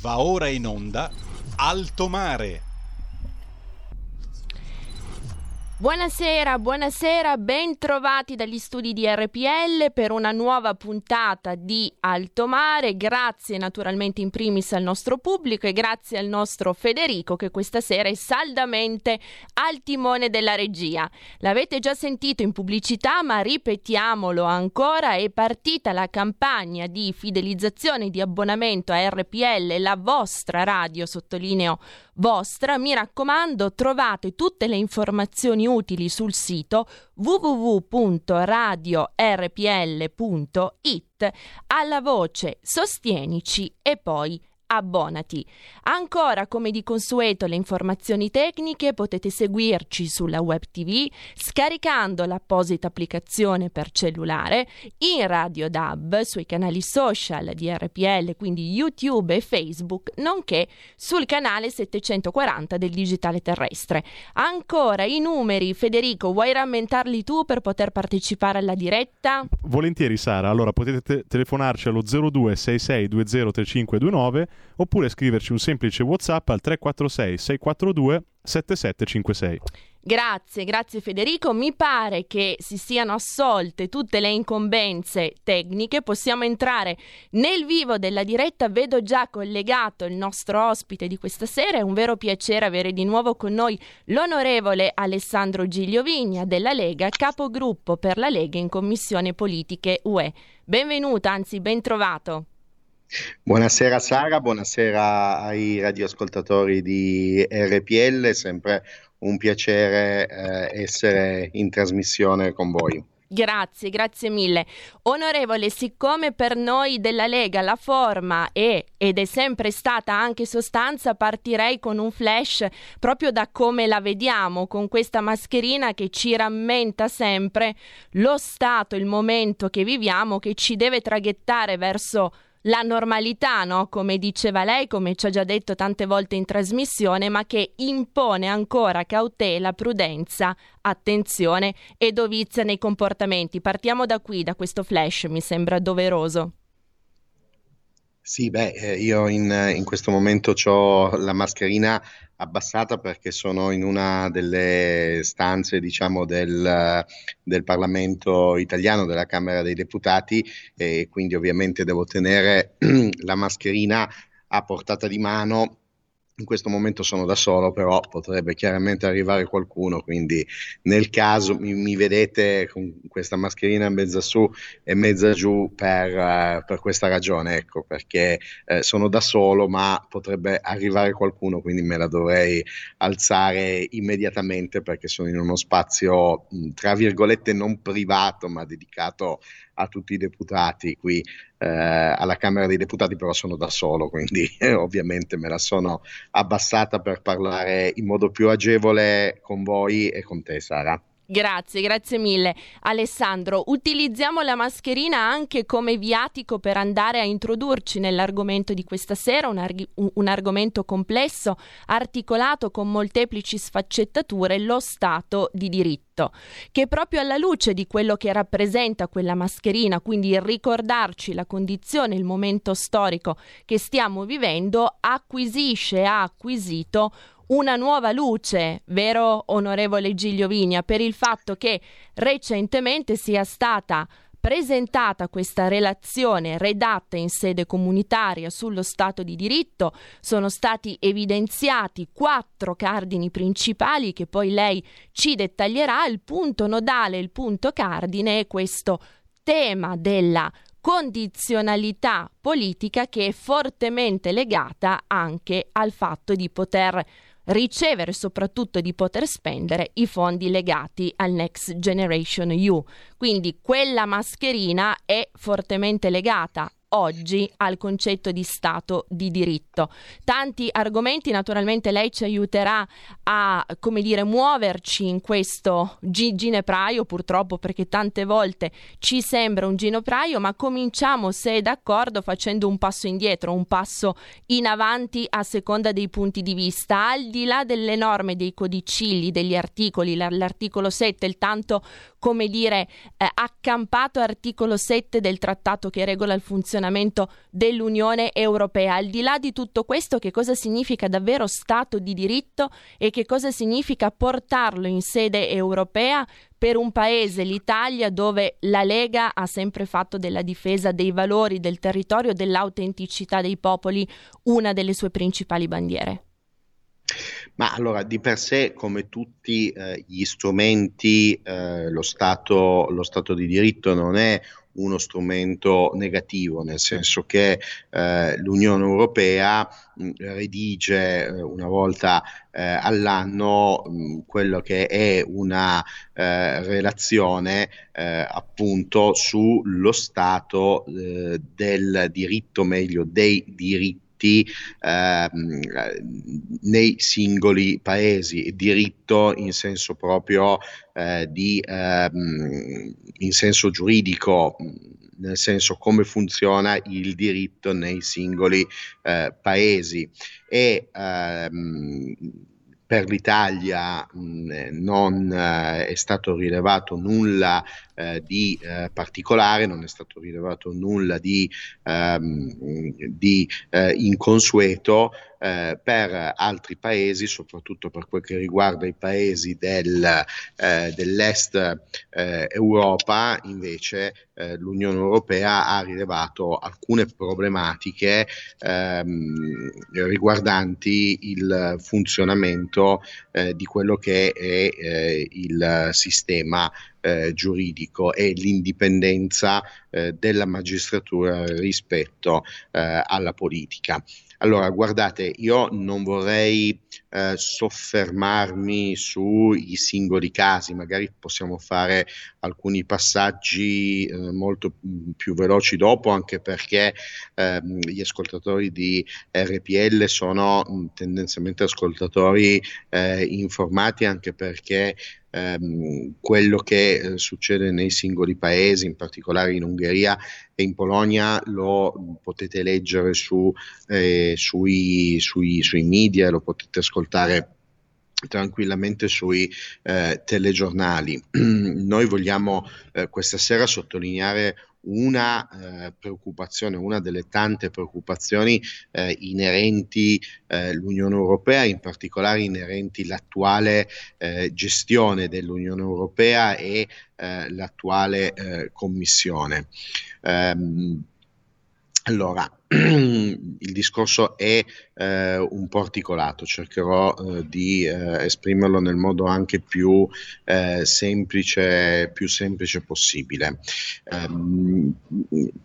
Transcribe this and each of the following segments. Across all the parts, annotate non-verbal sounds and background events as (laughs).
Va ora in onda Alto Mare. Buonasera, buonasera, ben trovati dagli studi di RPL per una nuova puntata di Alto Mare. Grazie naturalmente in primis al nostro pubblico e grazie al nostro Federico che questa sera è saldamente al timone della regia. L'avete già sentito in pubblicità, ma ripetiamolo ancora, è partita la campagna di fidelizzazione e di abbonamento a RPL, la vostra radio, sottolineo vostra. Mi raccomando, trovate tutte le informazioni utili sul sito www.radiorpl.it alla voce Sostienici e poi abbonati. Ancora, come di consueto, le informazioni tecniche potete seguirci sulla web TV scaricando l'apposita applicazione per cellulare in Radio DAB sui canali social di RPL, quindi YouTube e Facebook, nonché sul canale 740 del digitale terrestre. Ancora i numeri, Federico, vuoi rammentarli tu per poter partecipare alla diretta? Volentieri Sara, allora potete te- telefonarci allo 0266203529 oppure scriverci un semplice WhatsApp al 346 642 7756. Grazie, grazie Federico. Mi pare che si siano assolte tutte le incombenze tecniche. Possiamo entrare nel vivo della diretta. Vedo già collegato il nostro ospite di questa sera. È un vero piacere avere di nuovo con noi l'onorevole Alessandro Giglio Vigna della Lega, capogruppo per la Lega in Commissione Politiche UE. Benvenuto, anzi ben trovato. Buonasera Sara, buonasera ai radioascoltatori di RPL, sempre un piacere eh, essere in trasmissione con voi. Grazie, grazie mille. Onorevole, siccome per noi della Lega la forma è ed è sempre stata anche sostanza, partirei con un flash proprio da come la vediamo, con questa mascherina che ci rammenta sempre lo stato, il momento che viviamo, che ci deve traghettare verso la normalità, no? come diceva lei, come ci ha già detto tante volte in trasmissione, ma che impone ancora cautela, prudenza, attenzione e dovizia nei comportamenti. Partiamo da qui, da questo flash, mi sembra doveroso. Sì, beh, eh, io in, in questo momento ho la mascherina abbassata perché sono in una delle stanze, diciamo, del, del Parlamento italiano, della Camera dei Deputati e quindi ovviamente devo tenere (clears throat) la mascherina a portata di mano in questo momento sono da solo, però potrebbe chiaramente arrivare qualcuno, quindi nel caso mi, mi vedete con questa mascherina mezza su e mezza giù per, uh, per questa ragione, ecco, perché uh, sono da solo, ma potrebbe arrivare qualcuno, quindi me la dovrei alzare immediatamente perché sono in uno spazio, tra virgolette, non privato, ma dedicato a tutti i deputati qui eh, alla Camera dei Deputati, però sono da solo, quindi eh, (laughs) ovviamente me la sono abbassata per parlare in modo più agevole con voi e con te, Sara. Grazie, grazie mille. Alessandro, utilizziamo la mascherina anche come viatico per andare a introdurci nell'argomento di questa sera, un, arg- un, argomento complesso, articolato con molteplici sfaccettature, lo Stato di diritto, che proprio alla luce di quello che rappresenta quella mascherina, quindi ricordarci la condizione, il momento storico che stiamo vivendo, acquisisce, ha acquisito una nuova luce, vero onorevole Giglio Vigna, per il fatto che recentemente sia stata presentata questa relazione redatta in sede comunitaria sullo Stato di diritto, sono stati evidenziati quattro cardini principali che poi lei ci dettaglierà. Il punto nodale, il punto cardine è questo tema della condizionalità politica che è fortemente legata anche al fatto di poter ricevere soprattutto di poter spendere i fondi legati al Next Generation EU. Quindi quella mascherina è fortemente legata oggi al concetto di Stato di diritto. Tanti argomenti, naturalmente lei ci aiuterà a, come dire, muoverci in questo gi- ginepraio, purtroppo perché tante volte ci sembra un ginepraio, ma cominciamo, se è d'accordo, facendo un passo indietro, un passo in avanti a seconda dei punti di vista, al di là delle norme, dei codicilli, degli articoli, l'articolo 7, il tanto, come dire, eh, accampato articolo 7 del trattato che regola il funzionamento funzionamento dell'Unione Europea. Al di là di tutto questo, che cosa significa davvero Stato di diritto e che cosa significa portarlo in sede europea per un paese, l'Italia, dove la Lega ha sempre fatto della difesa dei valori del territorio, dell'autenticità dei popoli, una delle sue principali bandiere? Ma allora, di per sé, come tutti eh, gli strumenti, eh, lo, stato, lo, stato, di diritto non è uno strumento negativo, nel senso che eh, l'Unione Europea mh, redige eh, una volta eh, all'anno mh, quello che è una eh, relazione appunto sullo stato del diritto, meglio dei diritti diritti ehm, nei singoli paesi, diritto in senso proprio eh, di, ehm, in senso giuridico, nel senso come funziona il diritto nei singoli eh, paesi. E ehm, per l'Italia mh, non eh, è stato rilevato nulla eh, di eh, particolare, non è stato rilevato nulla di, ehm, di eh, inconsueto. Eh, per altri paesi, soprattutto per quel che riguarda i paesi del, eh, dell'est Europa, invece l'Unione Europea ha rilevato alcune problematiche ehm, riguardanti il funzionamento di quello che è il sistema eh, giuridico e l'indipendenza eh, della magistratura rispetto eh, alla politica. Allora, guardate, io non vorrei eh, soffermarmi sui singoli casi, magari possiamo fare alcuni passaggi eh, molto mm, più veloci dopo, anche perché eh, gli ascoltatori di RPL sono mh, mm, tendenzialmente ascoltatori eh, informati, anche perché ehm, quello che eh, succede nei singoli paesi, in particolare in Ungheria e in Polonia, lo potete leggere su, eh, sui, sui, sui media, lo potete ascoltare tranquillamente sui eh, telegiornali. (clears throat) Noi vogliamo eh, questa sera sottolineare una eh, preoccupazione, una delle tante preoccupazioni eh, inerenti all'Unione eh, Europea, in particolare inerenti all'attuale eh, gestione dell'Unione Europea e eh, l'attuale eh, Commissione. Um, allora, (clears throat) il discorso è eh, un po' articolato, cercherò eh, di eh, esprimerlo nel modo anche più, eh, semplice, più semplice possibile. Ehm,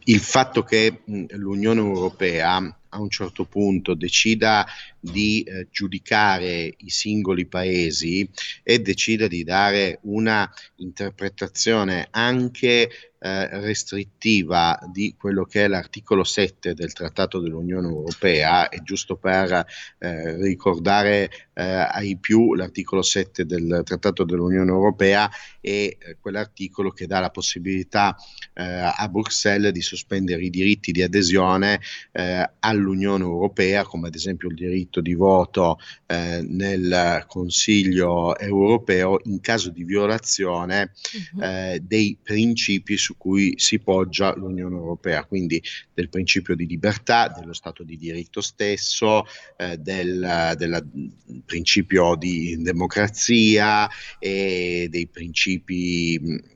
il fatto che l'Unione Europea a un certo punto decida di eh, giudicare i singoli paesi e decida di dare una interpretazione anche eh, restrittiva di quello che è l'articolo 7 del Trattato dell'Unione Europea, e giusto per eh, ricordare eh, ai più l'articolo 7 del Trattato dell'Unione Europea è eh, quell'articolo che dà la possibilità eh, a Bruxelles di sospendere i diritti di adesione eh, all'Unione Europea, come ad esempio il diritto di voto nel Consiglio europeo in caso di violazione uh-huh. dei principi su cui si poggia l'Unione Europea, quindi del principio di libertà, dello Stato di diritto stesso, eh, del, del principio di democrazia e dei principi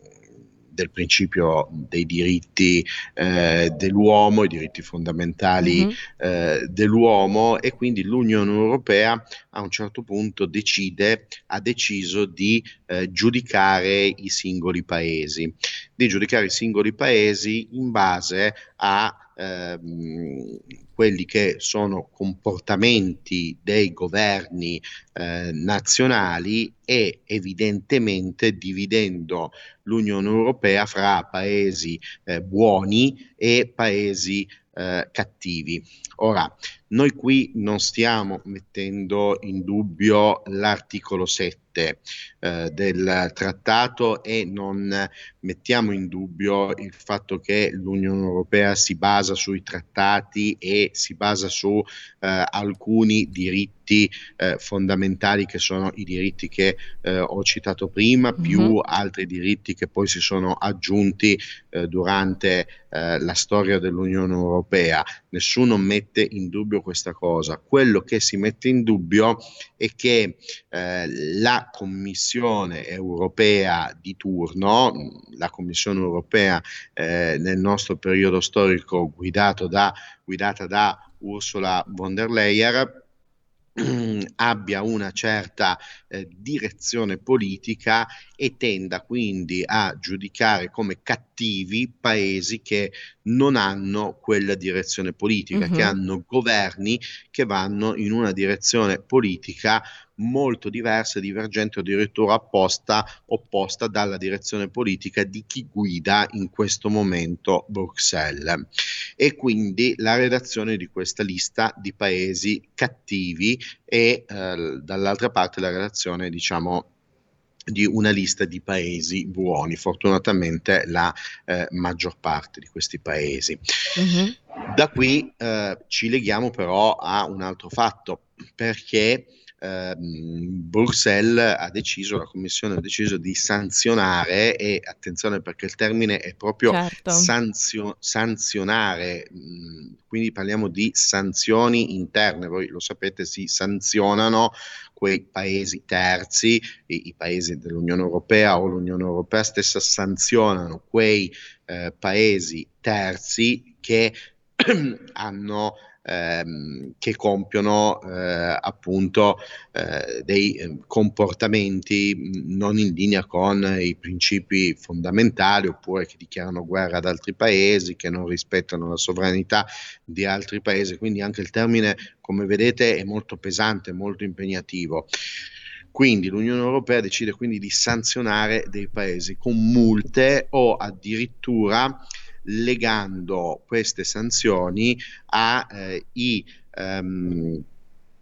del principio dei diritti eh, dell'uomo, i diritti fondamentali mm-hmm. eh, dell'uomo e quindi l'Unione Europea a un certo punto decide, ha deciso di eh, giudicare i singoli paesi, di giudicare i singoli paesi in base a ehm, quelli che sono comportamenti dei governi eh, nazionali e evidentemente dividendo l'Unione Europea fra paesi eh, buoni e paesi eh, cattivi. Ora, Noi qui non stiamo mettendo in dubbio l'articolo 7 eh, del trattato e non mettiamo in dubbio il fatto che l'Unione Europea si basa sui trattati e si basa su eh, alcuni diritti eh, fondamentali che sono i diritti che eh, ho citato prima, mm-hmm. più altri diritti che poi si sono aggiunti eh, durante eh, la storia dell'Unione Europea. Nessuno mette in dubbio questa cosa. Quello che si mette in dubbio è che eh, la Commissione europea di turno, la Commissione europea eh, nel nostro periodo storico da, guidata da Ursula von der Leyen, (clears throat) abbia una certa eh, direzione politica e tenda quindi a giudicare come cattivi paesi che non hanno quella direzione politica, uh-huh. che hanno governi che vanno in una direzione politica molto diversa, divergente o addirittura apposta, opposta dalla direzione politica di chi guida in questo momento Bruxelles. E quindi la redazione di questa lista di paesi cattivi e eh, dall'altra parte la redazione, diciamo, di una lista di paesi buoni, fortunatamente la eh, maggior parte di questi paesi. Uh-huh. Da qui eh, ci leghiamo però a un altro fatto, perché ehm, Bruxelles ha deciso, la Commissione ha deciso di sanzionare, e attenzione perché il termine è proprio certo. sanzio, sanzionare, mh, quindi parliamo di sanzioni interne, voi lo sapete, si sanzionano quei paesi terzi, i, i paesi dell'Unione Europea o l'Unione Europea stessa sanzionano quei eh, paesi terzi che (clears throat) hanno ehm, che compiono eh, appunto eh, dei eh, comportamenti non in linea con i principi fondamentali oppure che dichiarano guerra ad altri paesi, che non rispettano la sovranità di altri paesi. Quindi anche il termine, come vedete, è molto pesante, molto impegnativo. Quindi l'Unione Europea decide quindi di sanzionare dei paesi con multe o addirittura legando queste sanzioni ai eh, um,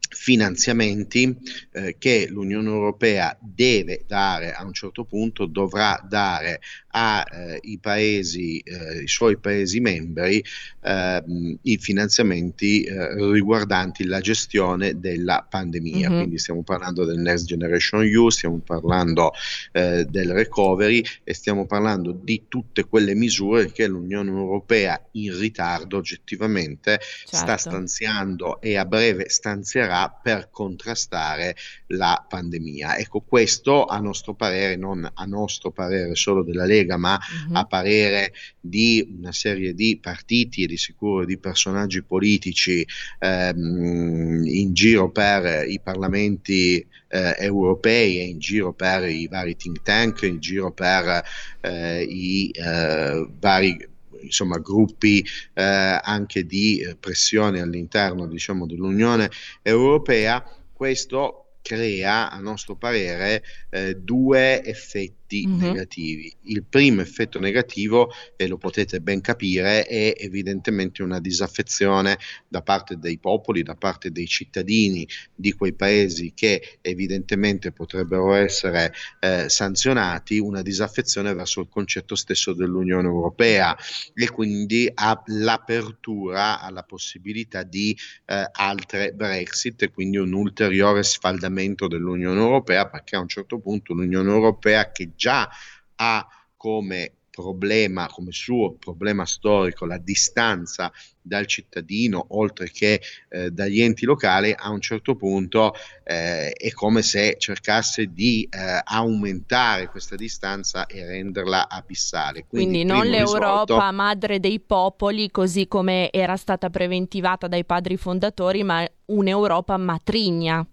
finanziamenti eh, che l'Unione Europea deve dare a un certo punto, dovrà dare ai eh, paesi, eh, i suoi paesi membri, ehm, i finanziamenti eh, riguardanti la gestione della pandemia. Mm-hmm. Quindi stiamo parlando del Next Generation EU, stiamo parlando eh, del recovery e stiamo parlando di tutte quelle misure che l'Unione Europea in ritardo oggettivamente certo. sta stanziando e a breve stanzierà per contrastare la pandemia. Ecco, questo a nostro parere, non a nostro parere solo della Lega, ma uh-huh. a parere di una serie di partiti e di sicuro di personaggi politici ehm, in giro per i parlamenti eh, europei e in giro per i vari think tank, in giro per eh, i eh, vari insomma, gruppi eh, anche di pressione all'interno diciamo, dell'Unione Europea, questo crea, a nostro parere, eh, due effetti mm-hmm. negativi. Il primo effetto negativo, e lo potete ben capire, è evidentemente una disaffezione da parte dei popoli, da parte dei cittadini di quei paesi che evidentemente potrebbero essere eh, sanzionati, una disaffezione verso il concetto stesso dell'Unione Europea e quindi l'apertura alla possibilità di eh, altre Brexit e quindi un ulteriore sfaldamento dell'Unione Europea perché a un certo punto l'Unione Europea che già ha come problema, come suo problema storico, la distanza dal cittadino, oltre che eh, dagli enti locali, a un certo punto eh, è come se cercasse di eh, aumentare questa distanza e renderla abissale. Quindi, Quindi non l'Europa risolto... madre dei popoli, così come era stata preventivata dai padri fondatori, ma un'Europa matrigna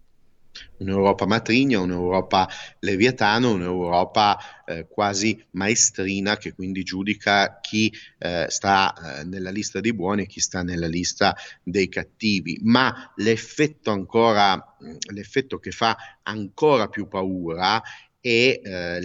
un'Europa matrigna, un'Europa leviatano, un'Europa eh, quasi maestrina che quindi giudica chi eh, sta eh, nella lista dei buoni e chi sta nella lista dei cattivi. Ma l'effetto ancora, l'effetto che fa ancora più paura è, eh,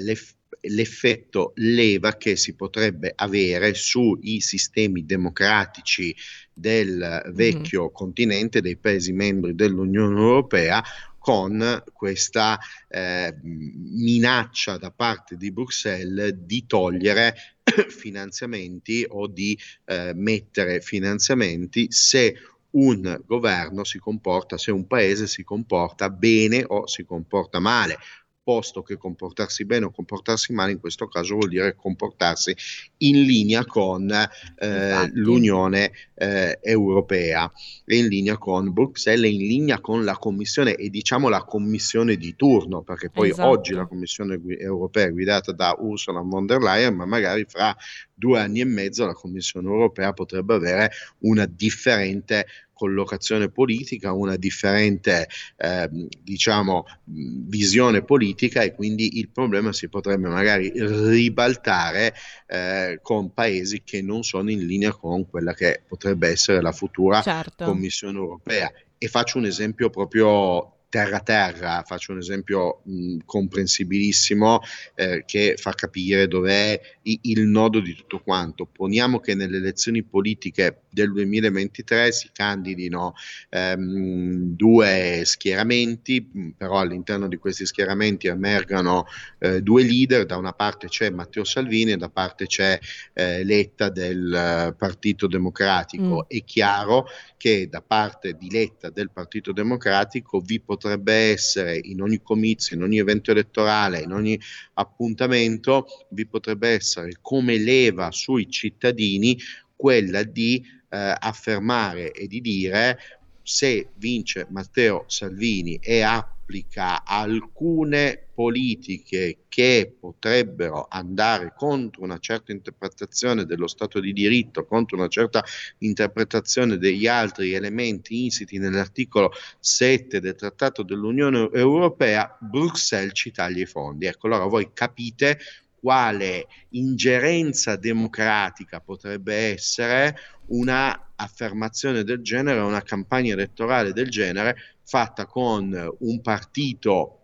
l'effetto leva che si potrebbe avere sui sistemi democratici del vecchio mm. continente, dei paesi membri dell'Unione Europea, con questa eh, minaccia da parte di Bruxelles di togliere (coughs) finanziamenti o di eh, mettere finanziamenti se un governo si comporta, se un paese si comporta bene o si comporta male posto che comportarsi bene o comportarsi male in questo caso vuol dire comportarsi in linea con eh, l'Unione eh, Europea in linea con Bruxelles in linea con la Commissione e diciamo la Commissione di turno perché poi esatto. oggi la Commissione Europea è guidata da Ursula von der Leyen ma magari fra due anni e mezzo la Commissione Europea potrebbe avere una differente collocazione politica, una differente eh, diciamo, visione politica e quindi il problema si potrebbe magari ribaltare eh, con paesi che non sono in linea con quella che potrebbe essere la futura certo. Commissione europea. E faccio un esempio proprio terra terra, faccio un esempio mh, comprensibilissimo eh, che fa capire dov'è i, il nodo di tutto quanto. Poniamo che nelle elezioni politiche del 2023 si candidino ehm, due schieramenti, però all'interno di questi schieramenti emergano eh, due leader, da una parte c'è Matteo Salvini e da parte c'è eh, Letta del Partito Democratico. Mm. È chiaro che da parte di Letta del Partito Democratico vi potrebbe essere in ogni comizio, in ogni evento elettorale, in ogni appuntamento, vi potrebbe essere come leva sui cittadini quella di eh, affermare e di dire se vince Matteo Salvini e applica alcune politiche che potrebbero andare contro una certa interpretazione dello Stato di diritto, contro una certa interpretazione degli altri elementi insiti nell'articolo 7 del Trattato dell'Unione Europea, Bruxelles ci taglia i fondi. Ecco, allora voi capite quale ingerenza democratica potrebbe essere una affermazione del genere, una campagna elettorale del genere fatta con un partito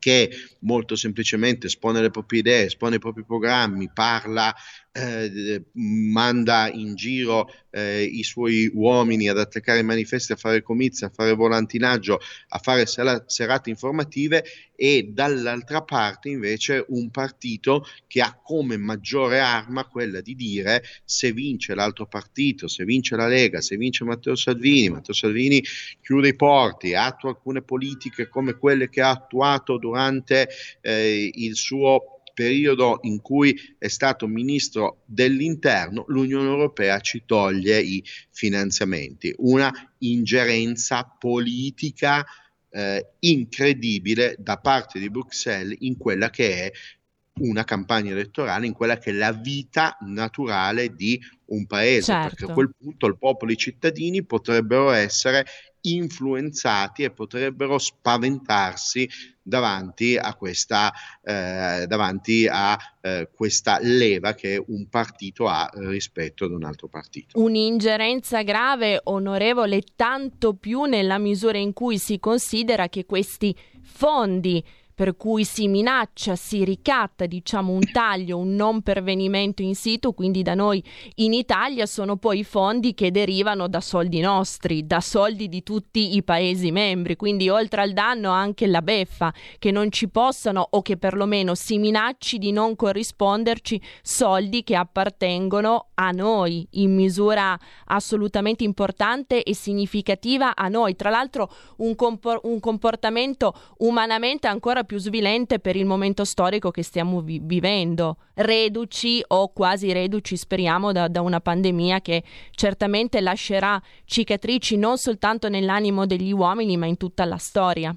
che molto semplicemente espone le proprie idee, espone i propri programmi, parla eh, manda in giro eh, i suoi uomini ad attaccare i manifesti, a fare comizi, a fare volantinaggio, a fare sera- serate informative e dall'altra parte invece un partito che ha come maggiore arma quella di dire se vince l'altro partito, se vince la Lega, se vince Matteo Salvini, Matteo Salvini chiude i porti, attua alcune politiche come quelle che ha attuato durante eh, il suo periodo in cui è stato ministro dell'interno, l'Unione Europea ci toglie i finanziamenti. Una ingerenza politica eh, incredibile da parte di Bruxelles in quella che è una campagna elettorale, in quella che è la vita naturale di un paese, certo. perché a quel punto il popolo e i cittadini potrebbero essere influenzati e potrebbero spaventarsi davanti a questa, eh, davanti a, eh, questa leva che un partito ha rispetto ad un altro partito. Un'ingerenza grave, onorevole, tanto più nella misura in cui si considera che questi fondi per cui si minaccia, si ricatta diciamo un taglio, un non pervenimento in situ, quindi da noi in Italia sono poi fondi che derivano da soldi nostri, da soldi di tutti i Paesi membri, quindi oltre al danno anche la beffa, che non ci possano o che perlomeno si minacci di non corrisponderci soldi che appartengono a noi in misura assolutamente importante e significativa a noi. Tra l'altro un, compor- un comportamento umanamente ancora più svilente per il momento storico che stiamo vi- vivendo, reduci o quasi reduci, speriamo, da, da una pandemia che certamente lascerà cicatrici non soltanto nell'animo degli uomini, ma in tutta la storia.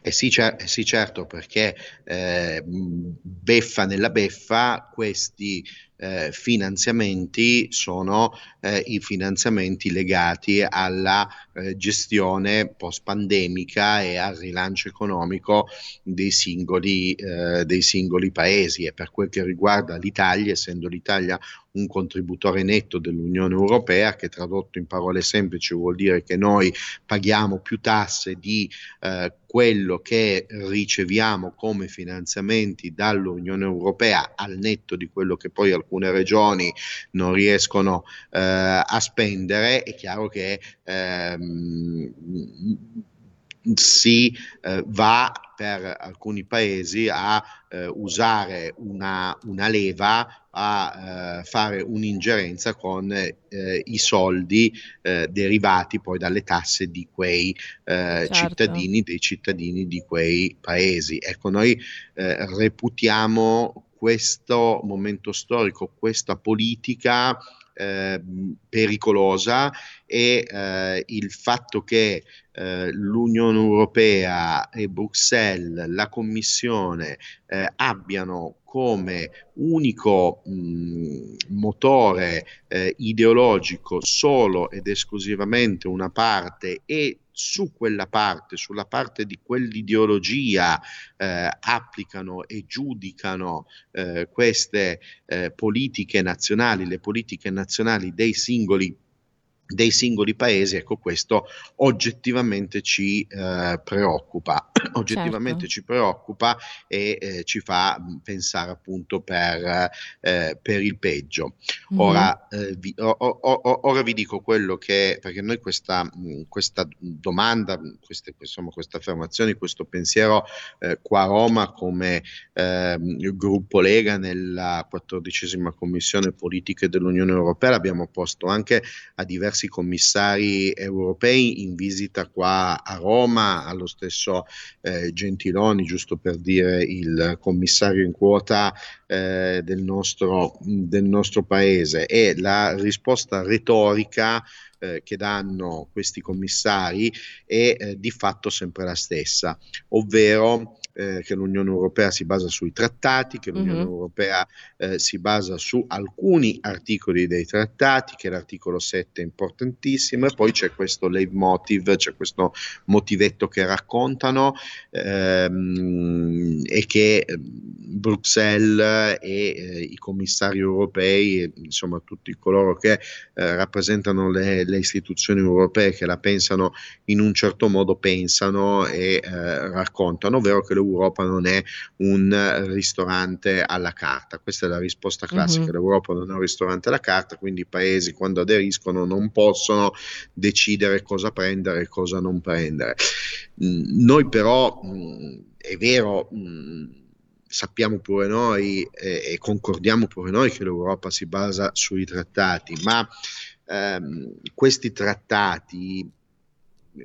Eh sì, cer- eh sì, certo, perché eh, beffa nella beffa questi eh, finanziamenti sono eh, i finanziamenti legati alla eh, gestione post-pandemica e al rilancio economico dei singoli, eh, dei singoli paesi. E per quel che riguarda l'Italia, essendo l'Italia un contributore netto dell'Unione Europea, che tradotto in parole semplici vuol dire che noi paghiamo più tasse di eh, quello che riceviamo come finanziamenti dall'Unione Europea al netto di quello che poi alcune regioni non riescono eh, a spendere, è chiaro che ehm, si eh, va per alcuni paesi a eh, usare una, una, leva a eh, fare un'ingerenza con eh, i soldi eh, derivati poi dalle tasse di quei eh, certo. cittadini, dei cittadini di quei paesi. Ecco, noi reputiamo questo momento storico, questa politica eh, pericolosa e eh, il fatto che eh, l'Unione Europea e Bruxelles, la Commissione eh, abbiano come unico mh, motore eh, ideologico solo ed esclusivamente una parte e su quella parte, sulla parte di quell'ideologia, eh, applicano e giudicano eh, queste eh, politiche nazionali, le politiche nazionali dei singoli dei singoli paesi, ecco questo oggettivamente ci eh, preoccupa, (clears throat) oggettivamente certo. ci preoccupa e eh, ci fa pensare appunto per, eh, per il peggio. Mm-hmm. Ora, eh, vi, o, o, o, ora, vi, dico quello che, perché noi questa, questa domanda, queste, insomma, queste affermazioni, questo pensiero eh, qua a Roma come ehm, gruppo Lega nella quattordicesima commissione politiche dell'Unione Europea l'abbiamo posto anche a diversi diversi commissari europei in visita qua a Roma, allo stesso eh, Gentiloni, giusto per dire il commissario in quota eh, del, nostro, del nostro paese. E la risposta retorica eh, che danno questi commissari è eh, di fatto sempre la stessa, ovvero eh, che l'Unione Europea si basa sui trattati, che l'Unione mm-hmm. Europea eh, si basa su alcuni articoli dei trattati, che l'articolo 7 è importantissimo, e poi c'è questo leitmotiv, c'è questo motivetto che raccontano ehm, e che ehm, Bruxelles e eh, i commissari europei, e, insomma tutti coloro che eh, rappresentano le, le, istituzioni europee che la pensano in un certo modo, pensano e eh, raccontano, ovvero che l'Europa non è un ristorante alla carta. Questa è la risposta classica, mm-hmm. l'Europa non è un ristorante alla carta, quindi i paesi quando aderiscono non possono decidere cosa prendere e cosa non prendere. Mm, noi però, mm, è vero, mm, sappiamo pure noi e concordiamo pure noi che l'Europa si basa sui trattati, ma ehm, questi trattati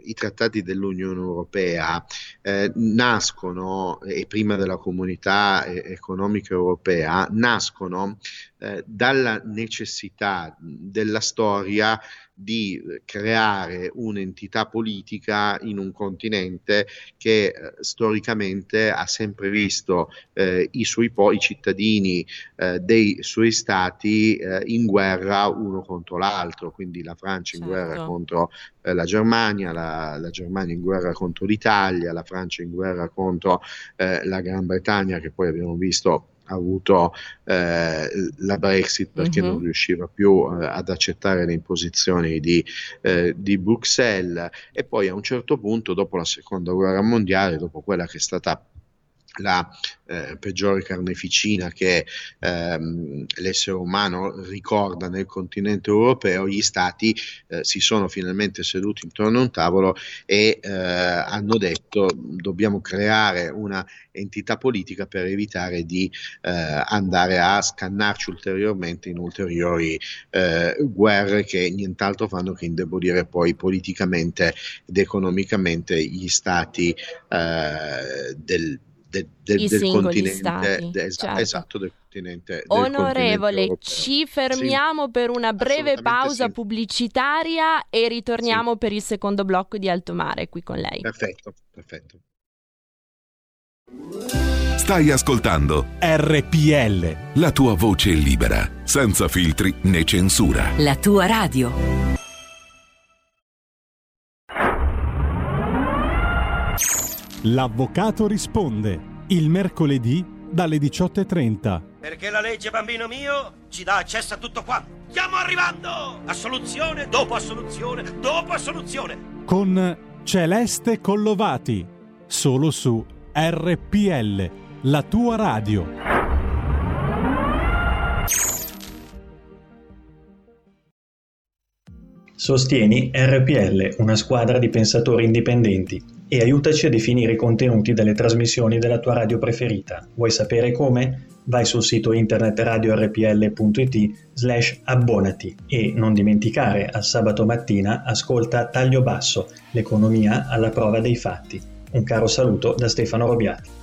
i trattati dell'Unione Europea eh, nascono, e prima della comunità economica europea, nascono eh, dalla necessità della storia di creare un'entità politica in un continente che eh, storicamente ha sempre visto eh, i suoi po- i cittadini eh, dei suoi stati eh, in guerra uno contro l'altro, quindi la Francia in certo. guerra contro eh, la Germania, la, la, Germania in guerra contro l'Italia, la Francia in guerra contro eh, la Gran Bretagna che poi abbiamo visto ha avuto eh, la Brexit perché uh-huh. non riusciva più eh, ad accettare le imposizioni di, eh, di, Bruxelles e poi a un certo punto dopo la seconda guerra mondiale, dopo quella che è stata la eh, peggiore carneficina che ehm, l'essere umano ricorda nel continente europeo, gli stati eh, si sono finalmente seduti intorno a un tavolo e eh, hanno detto dobbiamo creare una entità politica per evitare di eh, andare a scannarci ulteriormente in ulteriori eh, guerre che nient'altro fanno che indebolire poi politicamente ed economicamente gli stati eh, del de, de, del continente de, certo. esatto del continente del onorevole continente ci fermiamo sì. per una breve pausa sì. pubblicitaria e ritorniamo sì. per il secondo blocco di Alto Mare qui con lei perfetto perfetto Stai ascoltando RPL. La tua voce libera, senza filtri né censura. La tua radio. L'avvocato risponde il mercoledì dalle 18.30. Perché la legge, bambino mio, ci dà accesso a tutto qua. Stiamo arrivando! Assoluzione dopo assoluzione dopo assoluzione. Con Celeste Collovati, solo su RPL, la tua radio. Sostieni RPL, una squadra di pensatori indipendenti e aiutaci a definire i contenuti delle trasmissioni della tua radio preferita. Vuoi sapere come? Vai sul sito internet radiorpl.it slash abbonati e non dimenticare al sabato mattina ascolta Taglio Basso, l'economia alla prova dei fatti. Un caro saluto da Stefano Robiati.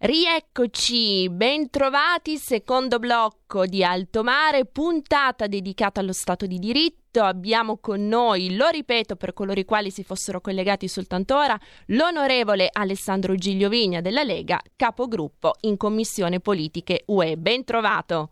Rieccoci, bentrovati, secondo blocco di Alto Mare, puntata dedicata allo Stato di diritto. Abbiamo con noi, lo ripeto per coloro i quali si fossero collegati soltanto ora, l'onorevole Alessandro Gigliovigna della Lega, capogruppo in Commissione Politiche UE. Bentrovato.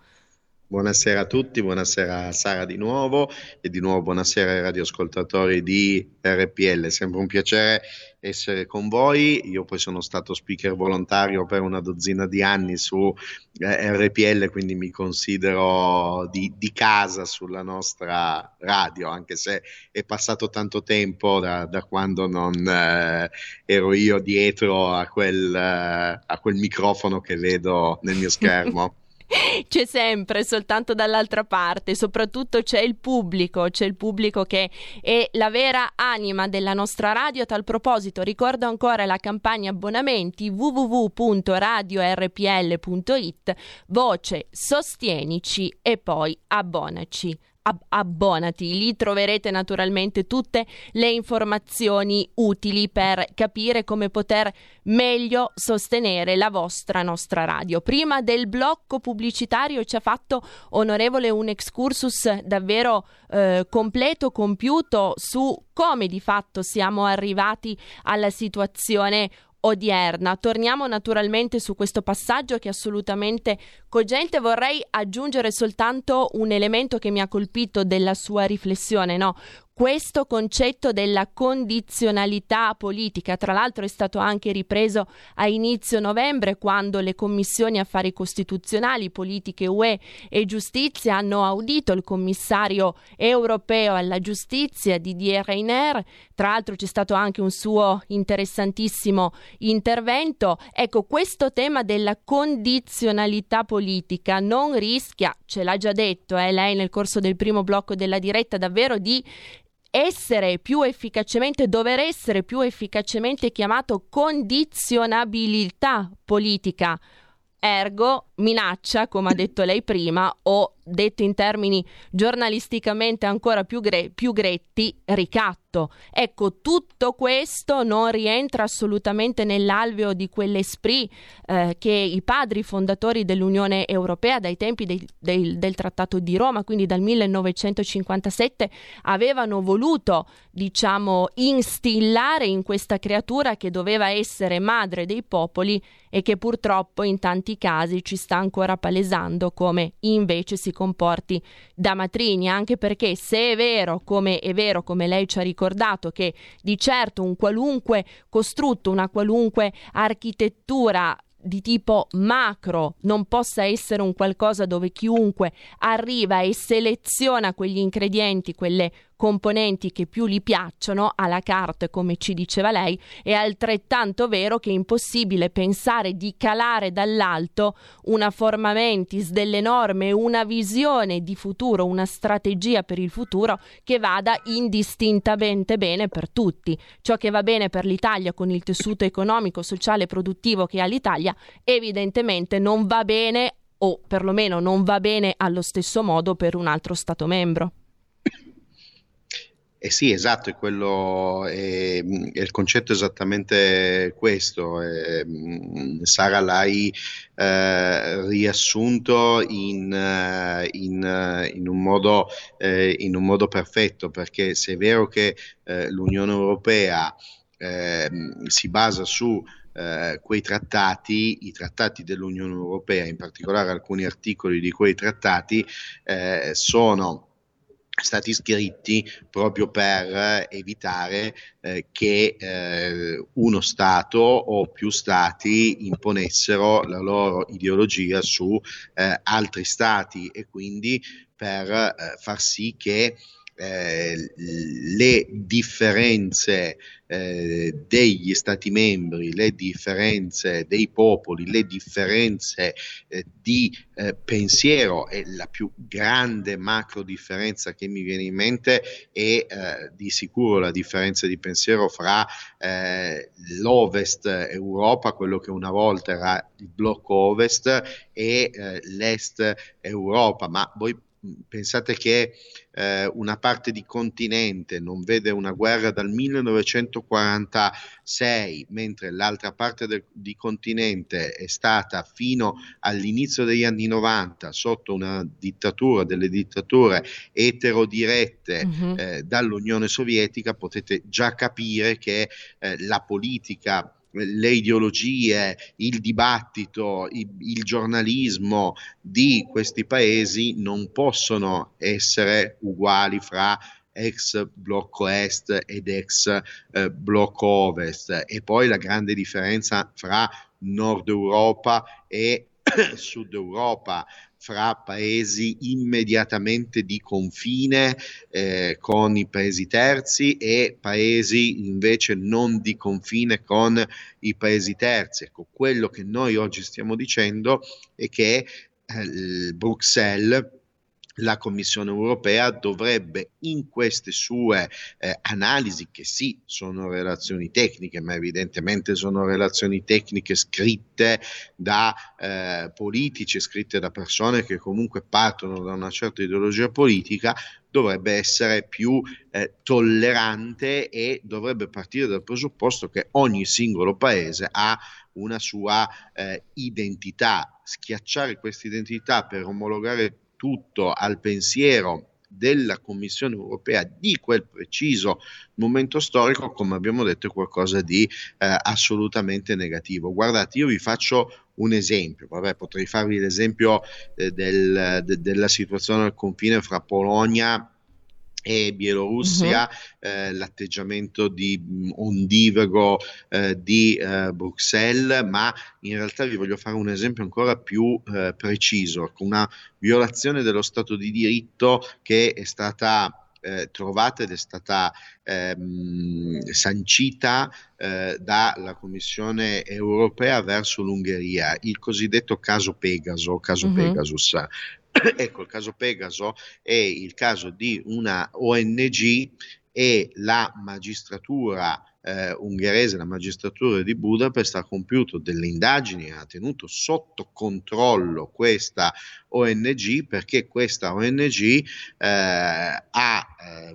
Buonasera a tutti, buonasera a Sara di nuovo e di nuovo buonasera ai radioascoltatori di RPL, sempre un piacere essere con voi. Io poi sono stato speaker volontario per una dozzina di anni su eh, RPL, quindi mi considero di, di, casa sulla nostra radio, anche se è passato tanto tempo da, da quando non eh, ero io dietro a quel, eh, a quel microfono che vedo nel mio schermo. (laughs) (laughs) c'è sempre soltanto dall'altra parte, soprattutto c'è il pubblico, c'è il pubblico che è la vera anima della nostra radio. A tal proposito, ricordo ancora la campagna abbonamenti www.radiorpl.it, voce sostienici e poi abbonaci ab- abbonati, lì troverete naturalmente tutte le informazioni utili per capire come poter meglio sostenere la vostra nostra radio. Prima del blocco pubblicitario ci ha fatto onorevole un excursus davvero eh, completo, compiuto su come di fatto siamo arrivati alla situazione odierna. Torniamo naturalmente su questo passaggio che è assolutamente cogente. Vorrei aggiungere soltanto un elemento che mi ha colpito della sua riflessione, no? Questo concetto della condizionalità politica, tra l'altro è stato anche ripreso a inizio novembre quando le commissioni affari costituzionali, politiche UE e giustizia hanno audito il commissario europeo alla giustizia Didier Reiner, tra l'altro c'è stato anche un suo interessantissimo intervento. Ecco, questo tema della condizionalità politica non rischia, ce l'ha già detto eh, lei nel corso del primo blocco della diretta, davvero di essere più efficacemente, dover essere più efficacemente chiamato condizionabilità politica. Ergo minaccia, come ha detto lei prima, o detto in termini giornalisticamente ancora più, gre- più, gretti, ricatto. Ecco, tutto questo non rientra assolutamente nell'alveo di quell'esprit eh, che i padri fondatori dell'Unione Europea dai tempi dei, dei, del Trattato di Roma, quindi dal 1957, avevano voluto, diciamo, instillare in questa creatura che doveva essere madre dei popoli e che purtroppo in tanti casi ci sta ancora palesando come invece si comporti da matrigna, anche perché se è vero, come è vero, come lei ci ha ricordato, che di certo un qualunque costrutto, una qualunque architettura di tipo macro non possa essere un qualcosa dove chiunque arriva e seleziona quegli ingredienti, quelle componenti che più gli piacciono alla carte, come ci diceva lei, è altrettanto vero che è impossibile pensare di calare dall'alto una forma mentis delle norme, una visione di futuro, una strategia per il futuro che vada indistintamente bene per tutti. Ciò che va bene per l'Italia con il tessuto economico, sociale e produttivo che ha l'Italia, evidentemente non va bene o perlomeno non va bene allo stesso modo per un altro Stato membro. Eh sì, esatto, è quello, è, è il concetto esattamente questo. È, Sara l'hai eh, riassunto in, eh, in, eh, in, un modo, eh, in, un modo, perfetto, perché se è vero che eh, l'Unione Europea ehm, si basa su eh, quei trattati, i trattati dell'Unione Europea, in particolare alcuni articoli di quei trattati, eh, sono stati scritti proprio per evitare eh, che eh, uno Stato o più Stati imponessero la loro ideologia su eh, altri Stati e quindi per eh, far sì che eh, le differenze eh, degli stati membri, le differenze dei popoli, le differenze eh, di eh, pensiero e la più grande macro differenza che mi viene in mente è eh, di sicuro la differenza di pensiero fra eh, l'Ovest Europa, quello che una volta era il blocco Ovest, e l'Est Europa, ma voi pensate che eh, una parte di continente non vede una guerra dal 1946, mentre l'altra parte del, di continente è stata fino all'inizio degli anni 90 sotto una dittatura, delle dittature eterodirette uh-huh. eh, dall'Unione Sovietica, potete già capire che eh, la politica le ideologie, il dibattito, il, il, giornalismo di questi paesi non possono essere uguali fra ex blocco est ed ex eh, blocco ovest. E poi la grande differenza fra Nord Europa e Sud Europa fra paesi immediatamente di confine eh, con i paesi terzi e paesi invece non di confine con i paesi terzi. Ecco, quello che noi oggi stiamo dicendo è che eh, Bruxelles la Commissione europea dovrebbe in queste sue eh, analisi, che sì sono relazioni tecniche, ma evidentemente sono relazioni tecniche scritte da eh, politici, scritte da persone che comunque partono da una certa ideologia politica, dovrebbe essere più eh, tollerante e dovrebbe partire dal presupposto che ogni singolo paese ha una sua eh, identità. Schiacciare questa identità per omologare tutto al pensiero della Commissione europea di quel preciso momento storico, come abbiamo detto, è qualcosa di eh, assolutamente negativo. Guardate, io vi faccio un esempio, Vabbè, potrei farvi l'esempio eh, del, de, della situazione al confine fra Polonia e Bielorussia, uh-huh. eh, l'atteggiamento di mh, ondivago eh, di eh, Bruxelles, ma in realtà vi voglio fare un esempio ancora più eh, preciso, una violazione dello Stato di diritto che è stata eh, trovata ed è stata ehm, sancita eh, dalla Commissione europea verso l'Ungheria, il cosiddetto caso Pegaso, caso uh-huh. Pegasus. (coughs) ecco, il caso Pegaso è il caso di una ONG e la magistratura eh, ungherese, la magistratura di Budapest ha compiuto delle indagini, ha tenuto sotto controllo questa ONG perché questa ONG eh, ha eh,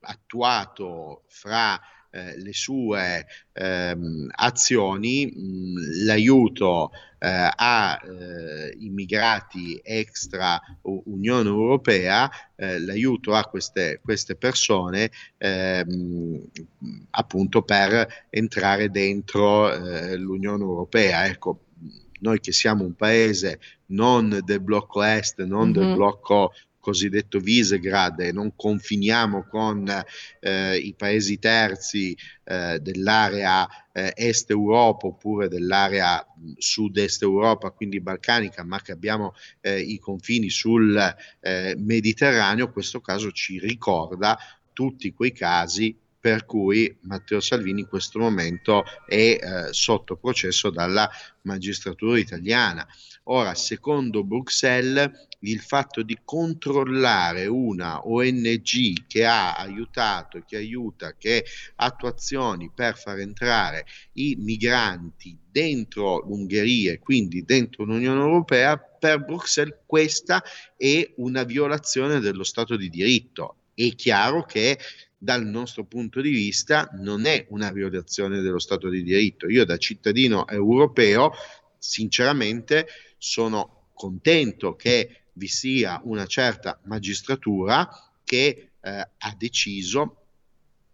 attuato fra eh, le sue ehm, azioni, mh, l'aiuto eh, a eh, immigrati extra Unione Europea, eh, l'aiuto a queste, queste persone ehm, appunto per entrare dentro eh, l'Unione Europea. Ecco, noi che siamo un paese non del blocco est, non mm-hmm. del blocco cosiddetto Visegrad e non confiniamo con eh, i paesi terzi eh, dell'area eh, est Europa oppure dell'area sud-est Europa, quindi balcanica, ma che abbiamo eh, i confini sul eh, Mediterraneo, questo caso ci ricorda tutti quei casi per cui Matteo Salvini in questo momento è eh, sotto processo dalla magistratura italiana. Ora, secondo Bruxelles, il fatto di controllare una ONG che ha aiutato, che aiuta, che ha attuazioni per far entrare i migranti dentro l'Ungheria e quindi dentro l'Unione Europea, per Bruxelles questa è una violazione dello Stato di diritto è chiaro che dal nostro punto di vista non è una violazione dello Stato di diritto. Io da cittadino europeo, sinceramente, sono contento che vi sia una certa magistratura che eh, ha deciso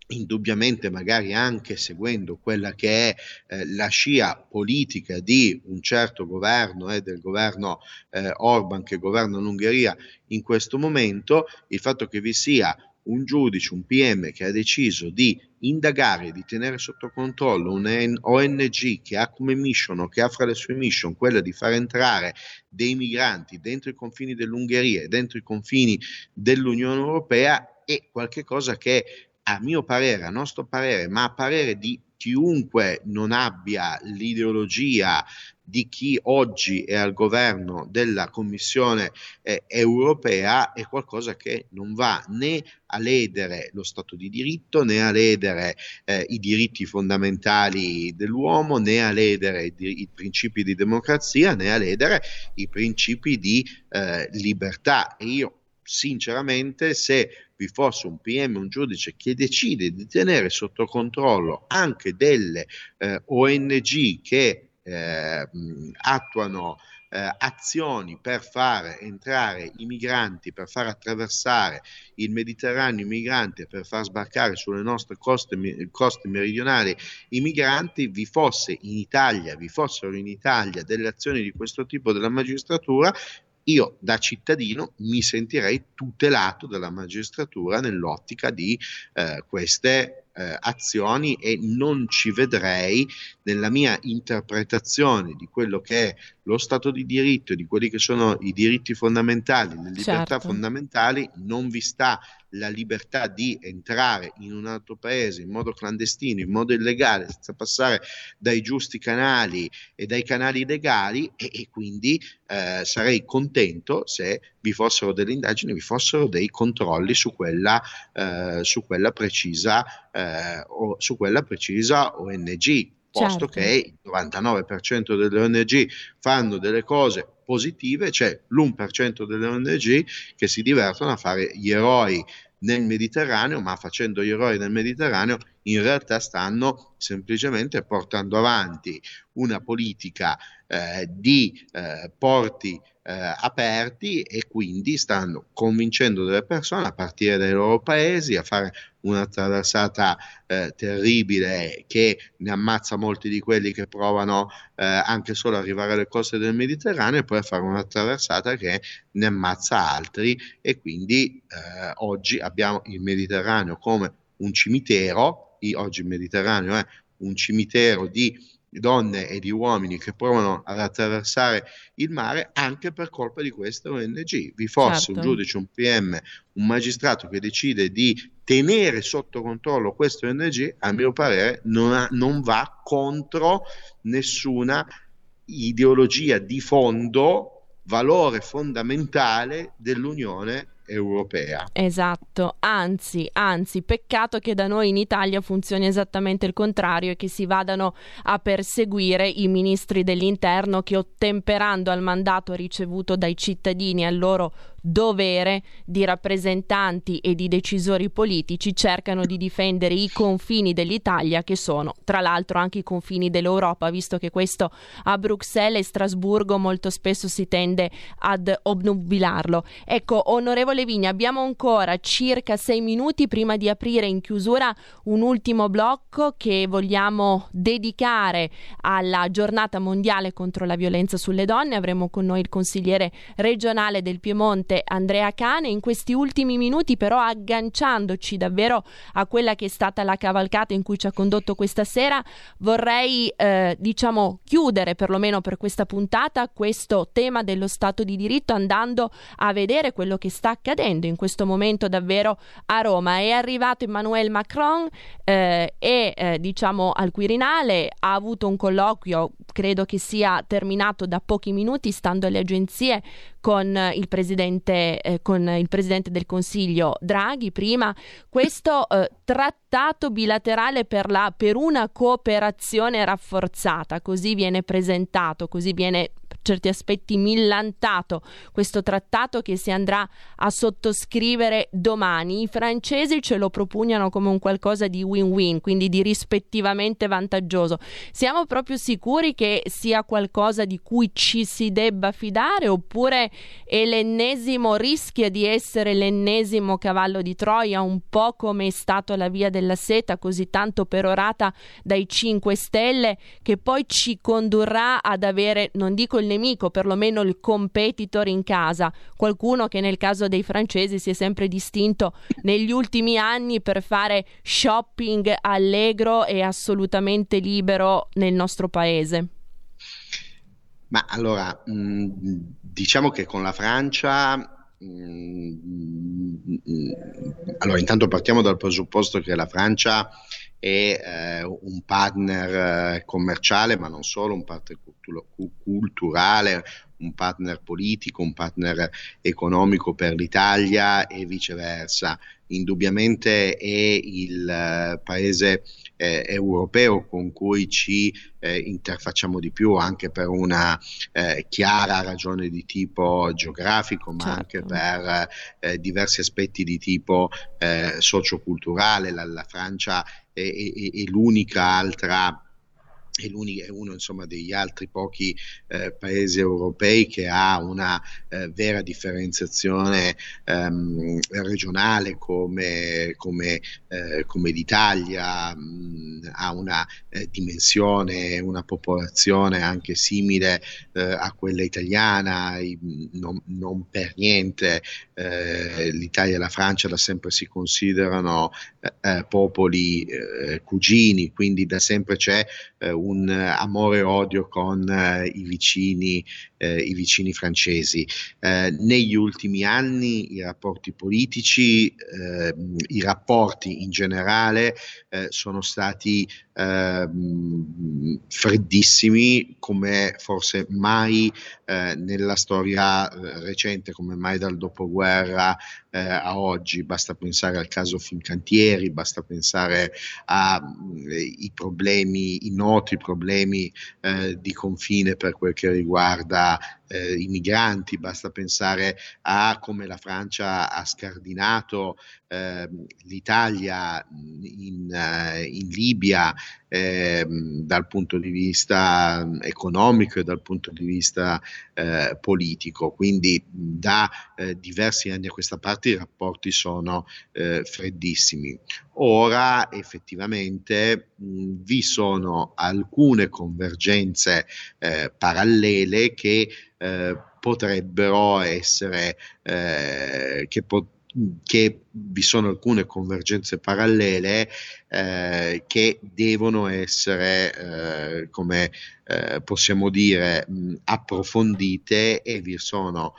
indubbiamente magari anche seguendo quella che è eh, la scia politica di un certo governo e eh, del governo eh, Orban che governa l'Ungheria in questo momento, il fatto che vi sia un giudice, un PM che ha deciso di indagare, di tenere sotto controllo un ONG che ha come mission o che ha fra le sue mission quella di far entrare dei migranti dentro i confini dell'Ungheria e dentro i confini dell'Unione Europea è qualcosa che a mio parere, a nostro parere, ma a parere di chiunque non abbia l'ideologia di chi oggi è al governo della Commissione eh, europea è qualcosa che non va né a ledere lo Stato di diritto né a ledere eh, i diritti fondamentali dell'uomo né a ledere i, i, principi di democrazia né a ledere i principi di eh, libertà. E io sinceramente se vi fosse un PM, un giudice che decide di tenere sotto controllo anche delle eh, ONG che eh, attuano eh, azioni per far entrare i migranti, per far attraversare il Mediterraneo i migranti, per far sbarcare sulle nostre coste, coste meridionali i migranti, vi fosse in Italia, vi fossero in Italia delle azioni di questo tipo della magistratura, io da cittadino mi sentirei tutelato dalla magistratura nell'ottica di eh, queste eh, azioni e non ci vedrei nella mia interpretazione di quello che è lo Stato di diritto e di quelli che sono i diritti fondamentali, le libertà certo. fondamentali, non vi sta la libertà di entrare in un altro paese in modo clandestino, in modo illegale, senza passare dai giusti canali e dai canali legali e, e quindi eh, sarei contento se vi fossero delle indagini, vi fossero dei controlli su quella, eh, su quella, precisa, eh, o, su quella precisa ONG posto certo. che il 99% delle ONG fanno delle cose positive, c'è l'1% delle ONG che si divertono a fare gli eroi nel Mediterraneo, ma facendo gli eroi nel Mediterraneo in realtà stanno semplicemente portando avanti una politica eh, di eh, porti eh, aperti e quindi stanno convincendo delle persone a partire dai loro paesi a fare una traversata eh, terribile che ne ammazza molti di quelli che provano eh, anche solo arrivare alle coste del Mediterraneo e poi a fare una traversata che ne ammazza altri. E quindi eh, oggi abbiamo il Mediterraneo come un cimitero, oggi il Mediterraneo è un cimitero di donne e di uomini che provano ad attraversare il mare anche per colpa di queste ONG. Vi fosse certo. un giudice, un PM, un magistrato che decide di tenere sotto controllo queste ONG, a mio parere non, ha, non va contro nessuna ideologia di fondo, valore fondamentale dell'Unione europea. Esatto, anzi, anzi, peccato che da noi in Italia funzioni esattamente il contrario e che si vadano a perseguire i ministri dell'interno che ottemperando al mandato ricevuto dai cittadini e al loro dovere di rappresentanti e di decisori politici cercano di difendere i confini dell'Italia che sono tra l'altro anche i confini dell'Europa, visto che questo a Bruxelles e Strasburgo molto spesso si tende ad obnubilarlo. Ecco, onorevole Vigna, abbiamo ancora circa sei minuti prima di aprire in chiusura un ultimo blocco che vogliamo dedicare alla giornata mondiale contro la violenza sulle donne. Avremo con noi il consigliere regionale del Piemonte Presidente Andrea Cane. In questi ultimi minuti, però, agganciandoci davvero a quella che è stata la cavalcata in cui ci ha condotto questa sera, vorrei, eh, diciamo, chiudere perlomeno per questa puntata questo tema dello Stato di diritto andando a vedere quello che sta accadendo in questo momento davvero a Roma. È arrivato Emmanuel Macron eh, e, eh, diciamo, al Quirinale, ha avuto un colloquio, credo che sia terminato da pochi minuti, stando alle agenzie, con il presidente, eh, con il presidente del Consiglio Draghi prima, questo eh, trattato bilaterale per, la, per una cooperazione rafforzata, così viene presentato, così viene certi aspetti millantato questo trattato che si andrà a sottoscrivere domani. I francesi ce lo propugnano come un qualcosa di win-win, quindi di rispettivamente vantaggioso. Siamo proprio sicuri che sia qualcosa di cui ci si debba fidare oppure è l'ennesimo rischia di essere l'ennesimo cavallo di Troia, un po' come è stato la via della seta, così tanto perorata dai 5 Stelle, che poi ci condurrà ad avere, non dico il nemico, perlomeno il competitor in casa, qualcuno che nel caso dei francesi si è sempre distinto negli ultimi anni per fare shopping allegro e assolutamente libero nel nostro paese. Ma allora, mh, diciamo che con la Francia allora, intanto partiamo dal presupposto che la Francia è eh, un partner eh, commerciale, ma non solo, un partner culturale, un partner politico, un partner economico per l'Italia e viceversa. Indubbiamente è il uh, paese eh, europeo con cui ci eh, interfacciamo di più anche per una eh, chiara ragione di tipo geografico, ma certo. anche per eh, diversi aspetti di tipo eh, socioculturale. La, la Francia è, è, è l'unica altra è, è uno insomma, degli altri pochi eh, paesi europei che ha una eh, vera differenziazione ehm, regionale come, come, eh, come l'Italia, mh, ha una eh, dimensione, una popolazione anche simile eh, a quella italiana, non, non per niente eh, l'Italia e la Francia da sempre si considerano popoli cugini, quindi da sempre c'è un amore e odio con eh, i, vicini, eh, i vicini francesi. Eh, negli ultimi anni i rapporti politici, eh, i rapporti in generale eh, sono stati ehm, freddissimi come forse mai eh, nella storia recente, come mai dal dopoguerra a oggi. Basta pensare al caso Fincantieri, basta pensare ai problemi, i noti problemi eh, di confine per quel che riguarda uh, eh, i migranti, basta pensare a come la Francia ha scardinato eh, l'Italia in, eh, in Libia eh, dal punto di vista economico e dal punto di vista eh, politico. Quindi da eh, diversi anni a questa parte i rapporti sono freddissimi. Ora effettivamente mh, vi sono alcune convergenze parallele che eh, potrebbero essere, eh, che, po- che, vi sono alcune convergenze parallele eh, che devono essere, eh, come eh, possiamo dire, mh, approfondite e vi sono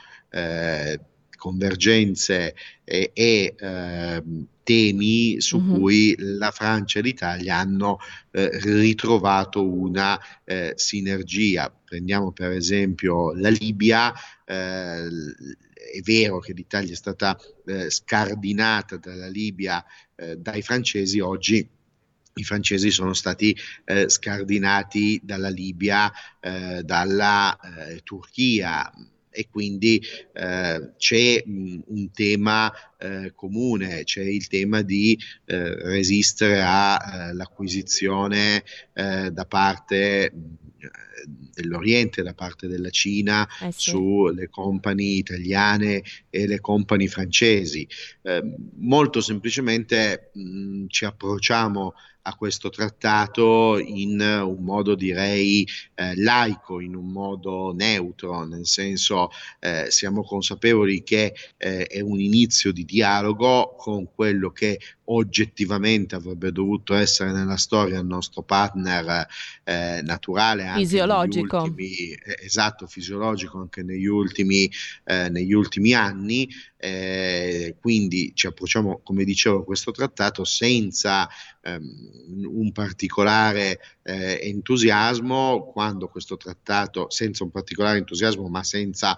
convergenze e, e ehm, temi su mm-hmm. cui la Francia e l'Italia hanno eh, ritrovato una eh, sinergia. Prendiamo per esempio la Libia, eh, è vero che l'Italia è stata eh, scardinata dalla Libia eh, dai francesi, oggi i francesi sono stati eh, scardinati dalla Libia, dalla Turchia e quindi eh, c'è mh, un tema eh, comune, c'è il tema di eh, resistere all'acquisizione eh, da parte dell'Oriente, da parte della Cina eh sì. sulle compagnie italiane e le compagnie francesi. Eh, molto semplicemente mh, ci approcciamo a questo trattato in un modo direi eh, laico, in un modo neutro, nel senso eh, siamo consapevoli che eh, è un inizio di dialogo con quello che oggettivamente avrebbe dovuto essere nella storia il nostro partner eh, naturale fisiologico. ultimi, eh, esatto fisiologico anche negli ultimi, eh, negli ultimi anni eh, quindi ci approcciamo come dicevo a questo trattato senza ehm, un particolare eh, entusiasmo quando questo trattato senza un particolare entusiasmo ma senza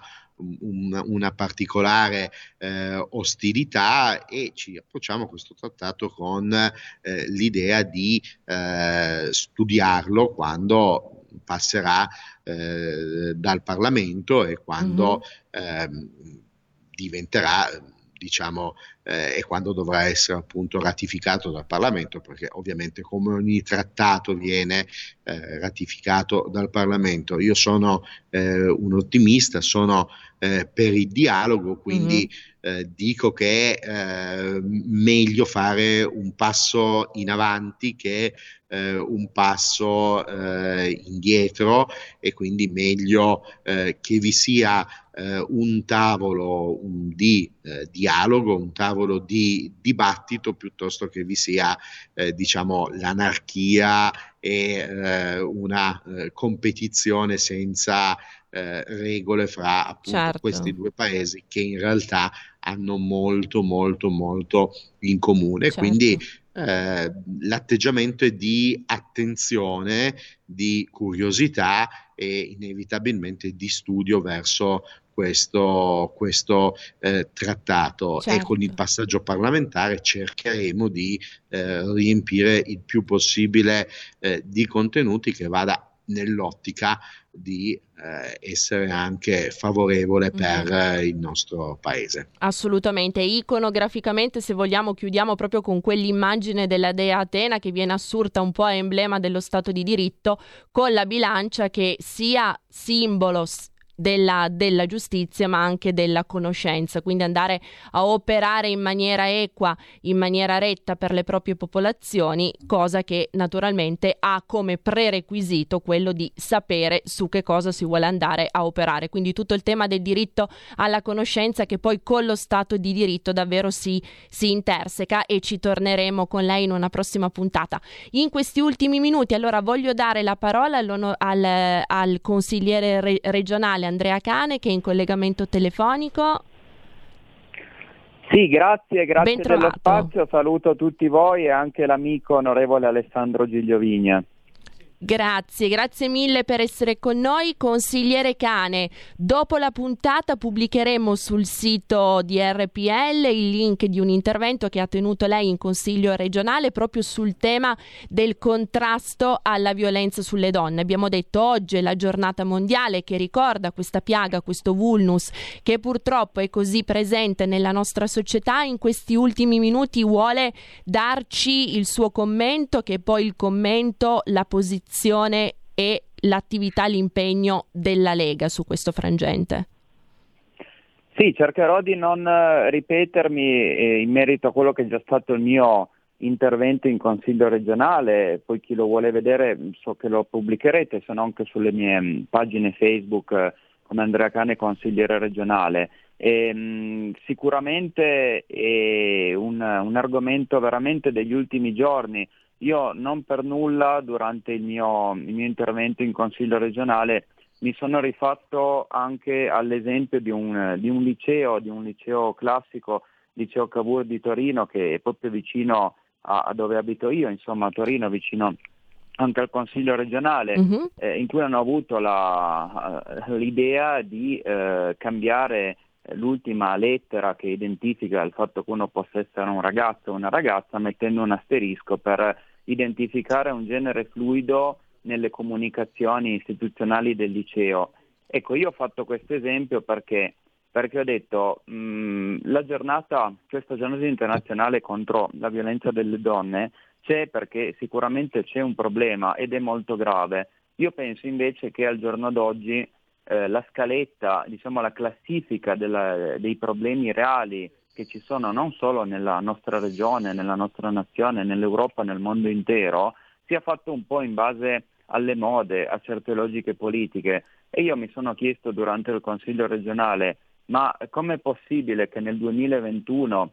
un, una particolare eh, ostilità e ci approcciamo a questo trattato con eh, l'idea di eh, studiarlo quando passerà eh, dal Parlamento e quando mm-hmm. Diventerà diciamo, eh, e quando dovrà essere appunto ratificato dal Parlamento, perché ovviamente come ogni trattato viene eh, ratificato dal Parlamento. Io sono eh, un ottimista, sono eh, per il dialogo, quindi mm-hmm. dico che è eh, meglio fare un passo in avanti che eh, un passo indietro e quindi meglio che vi sia un tavolo di dialogo, un tavolo di dibattito piuttosto che vi sia diciamo l'anarchia e eh, una eh, competizione senza eh, regole fra appunto certo. questi due paesi che in realtà hanno molto molto molto in comune certo. quindi eh, l'atteggiamento è di attenzione di curiosità e inevitabilmente di studio verso questo, questo eh, trattato certo. e con il passaggio parlamentare cercheremo di eh, riempire il più possibile eh, di contenuti che vada nell'ottica di eh, essere anche favorevole per mm. il nostro paese. Assolutamente, iconograficamente se vogliamo chiudiamo proprio con quell'immagine della dea Atena che viene assurta un po' a emblema dello Stato di diritto con la bilancia che sia simbolo della, della, giustizia ma anche della conoscenza, quindi andare a operare in maniera equa, in maniera retta per le proprie popolazioni, cosa che naturalmente ha come prerequisito quello di sapere su che cosa si vuole andare a operare. Quindi tutto il tema del diritto alla conoscenza che poi con lo Stato di diritto davvero si, si interseca e ci torneremo con lei in una prossima puntata. In questi ultimi minuti allora voglio dare la parola al, al consigliere re- regionale Andrea Cane che è in collegamento telefonico. Sì, grazie, grazie dello spazio, saluto tutti voi e anche l'amico onorevole Alessandro Gigliovigna. Grazie, grazie mille per essere con noi. Consigliere Cane, dopo la puntata pubblicheremo sul sito di RPL il link di un intervento che ha tenuto lei in Consiglio regionale proprio sul tema del contrasto alla violenza sulle donne. Abbiamo detto oggi è la giornata mondiale che ricorda questa piaga, questo vulnus che purtroppo è così presente nella nostra società. In questi ultimi minuti vuole darci il suo commento, che poi il commento, la posizione posizione e l'attività, l'impegno della Lega su questo frangente? Sì, cercherò di non eh, ripetermi eh, in merito a quello che è già stato il mio intervento in Consiglio regionale, poi chi lo vuole vedere so che lo pubblicherete, se no anche sulle mie mm, pagine Facebook eh, come Andrea Cane consigliere regionale. E, mh, mm, sicuramente è un, un argomento veramente degli ultimi giorni, io non per nulla durante il mio, il mio intervento in Consiglio regionale mi sono rifatto anche all'esempio di un, di un, liceo, di un liceo classico, liceo Cavour di Torino, che è proprio vicino a, a dove abito io, insomma a Torino, vicino anche al Consiglio regionale, uh-huh. eh, in cui hanno avuto la, l'idea di eh, cambiare l'ultima lettera che identifica il fatto che uno possa essere un ragazzo o una ragazza mettendo un asterisco per identificare un genere fluido nelle comunicazioni istituzionali del liceo. Ecco, io ho fatto questo esempio perché, perché ho detto mh, mm, la giornata, questa giornata internazionale contro la violenza delle donne c'è perché sicuramente c'è un problema ed è molto grave. Io penso invece che al giorno d'oggi eh, la scaletta, diciamo la classifica della, dei problemi reali che ci sono non solo nella nostra regione, nella nostra nazione, nell'Europa, nel mondo intero, sia fatto un po' in base alle mode, a certe logiche politiche. E io mi sono chiesto durante il Consiglio regionale, ma com'è possibile che nel 2021,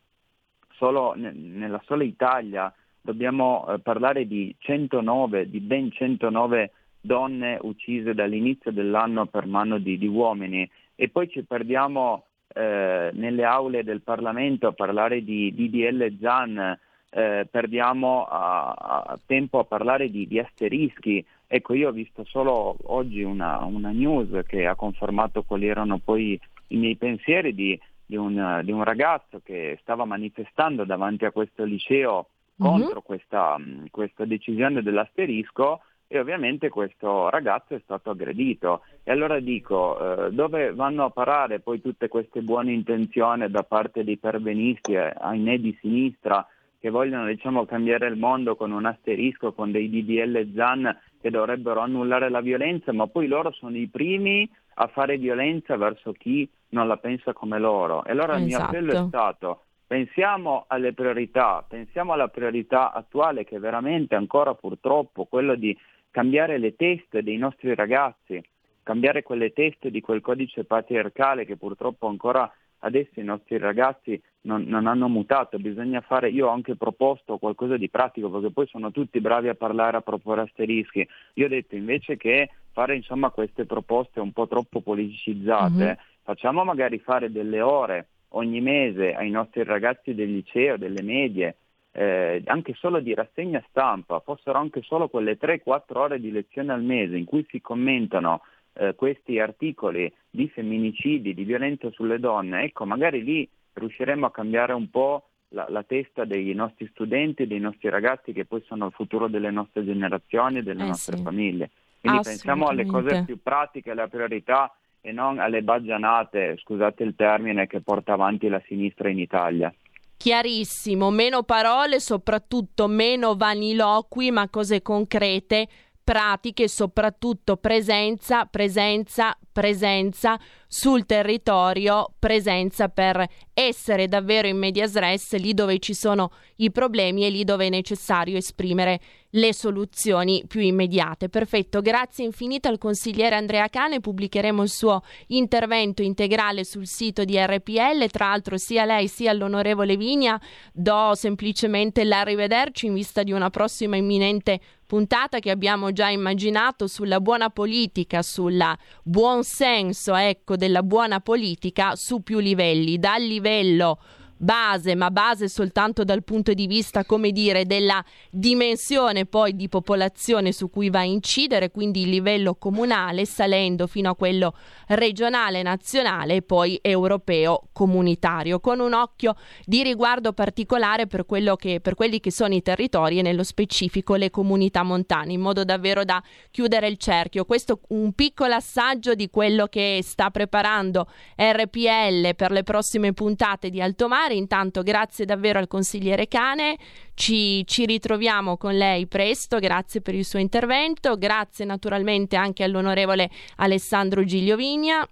solo nella sola Italia, dobbiamo eh, parlare di 109, di ben 109 donne uccise dall'inizio dell'anno per mano di, di uomini e poi ci perdiamo eh, nelle aule del Parlamento a parlare di DDL ZAN, eh, perdiamo a, a tempo a parlare di, di, asterischi. Ecco, io ho visto solo oggi una, una, news che ha confermato quali erano poi i miei pensieri di, di, un, di un, ragazzo che stava manifestando davanti a questo liceo mhm. contro mm-hmm. questa, questa decisione dell'asterisco e ovviamente questo ragazzo è stato aggredito. E allora dico, eh, dove vanno a parare poi tutte queste buone intenzioni da parte dei pervenisti, eh, ahimè di sinistra, che vogliono diciamo, cambiare il mondo con un asterisco, con dei DDL ZAN che dovrebbero annullare la violenza, ma poi loro sono i primi a fare violenza verso chi non la pensa come loro. E allora esatto. il mio esatto. appello è stato pensiamo alle priorità, pensiamo alla priorità attuale che è veramente ancora purtroppo quello di cambiare le teste dei nostri ragazzi, cambiare quelle teste di quel codice patriarcale che purtroppo ancora adesso i nostri ragazzi non, non, hanno mutato, bisogna fare, io ho anche proposto qualcosa di pratico perché poi sono tutti bravi a parlare, a proporre asterischi, io ho detto invece che fare insomma queste proposte un po' troppo politicizzate, mm-hmm. facciamo magari fare delle ore ogni mese ai nostri ragazzi del liceo, delle medie, eh, anche solo di rassegna stampa, fossero anche solo quelle 3-4 ore di lezione al mese in cui si commentano eh, questi articoli di femminicidi, di violenza sulle donne, ecco, magari lì riusciremo a cambiare un po' la, la, testa dei nostri studenti, dei nostri ragazzi che poi sono il futuro delle nostre generazioni e delle eh nostre sì. famiglie. Quindi pensiamo alle cose più pratiche, alle priorità e non alle baggianate, scusate il termine, che porta avanti la sinistra in Italia. Chiarissimo, meno parole, soprattutto meno vaniloqui, ma cose concrete, pratiche soprattutto presenza, presenza, presenza sul territorio, presenza per essere davvero in medias res lì dove ci sono i problemi e lì dove è necessario esprimere le soluzioni più immediate. Perfetto, grazie infinite al consigliere Andrea Cane, pubblicheremo il suo intervento integrale sul sito di RPL, tra l'altro sia lei sia l'onorevole Vigna do semplicemente l'arrivederci in vista di una prossima imminente puntata che abbiamo già immaginato sulla buona politica, sul buon senso, ecco, della buona politica su più livelli, dal livello base, ma base soltanto dal punto di vista, come dire, della dimensione poi di popolazione su cui va a incidere, quindi il livello comunale, salendo fino a quello regionale, nazionale e poi europeo comunitario, con un occhio di riguardo particolare per, che, per quelli che sono i territori e nello specifico le comunità montane, in modo davvero da chiudere il cerchio. Questo un piccolo assaggio di quello che sta preparando RPL per le prossime puntate di Alto Mare. Intanto grazie davvero al consigliere Cane, ci, ci ritroviamo con lei presto, grazie per il suo intervento, grazie naturalmente anche all'onorevole Alessandro Gigliovigna.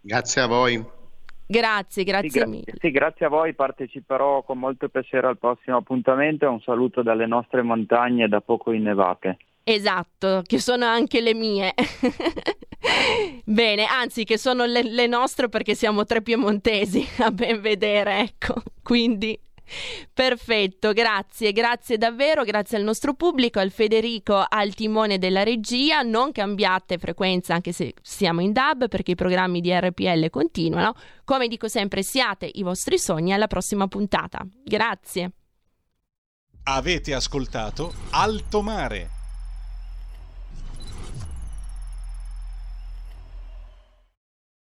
Grazie a voi. Grazie, grazie sì, gra- mille. Sì, grazie a voi, parteciperò con molto piacere al prossimo appuntamento e un saluto dalle nostre montagne da poco innevate. Esatto, che sono anche le mie. (laughs) Bene, anzi che sono le, le, nostre perché siamo tre piemontesi, (laughs) a ben vedere, ecco. Quindi Perfetto, grazie, grazie davvero, grazie al nostro pubblico, al Federico al timone della regia. Non cambiate frequenza anche se siamo in DAB perché i programmi di RPL continuano. Come dico sempre, siate i vostri sogni alla prossima puntata. Grazie. Avete ascoltato Alto Mare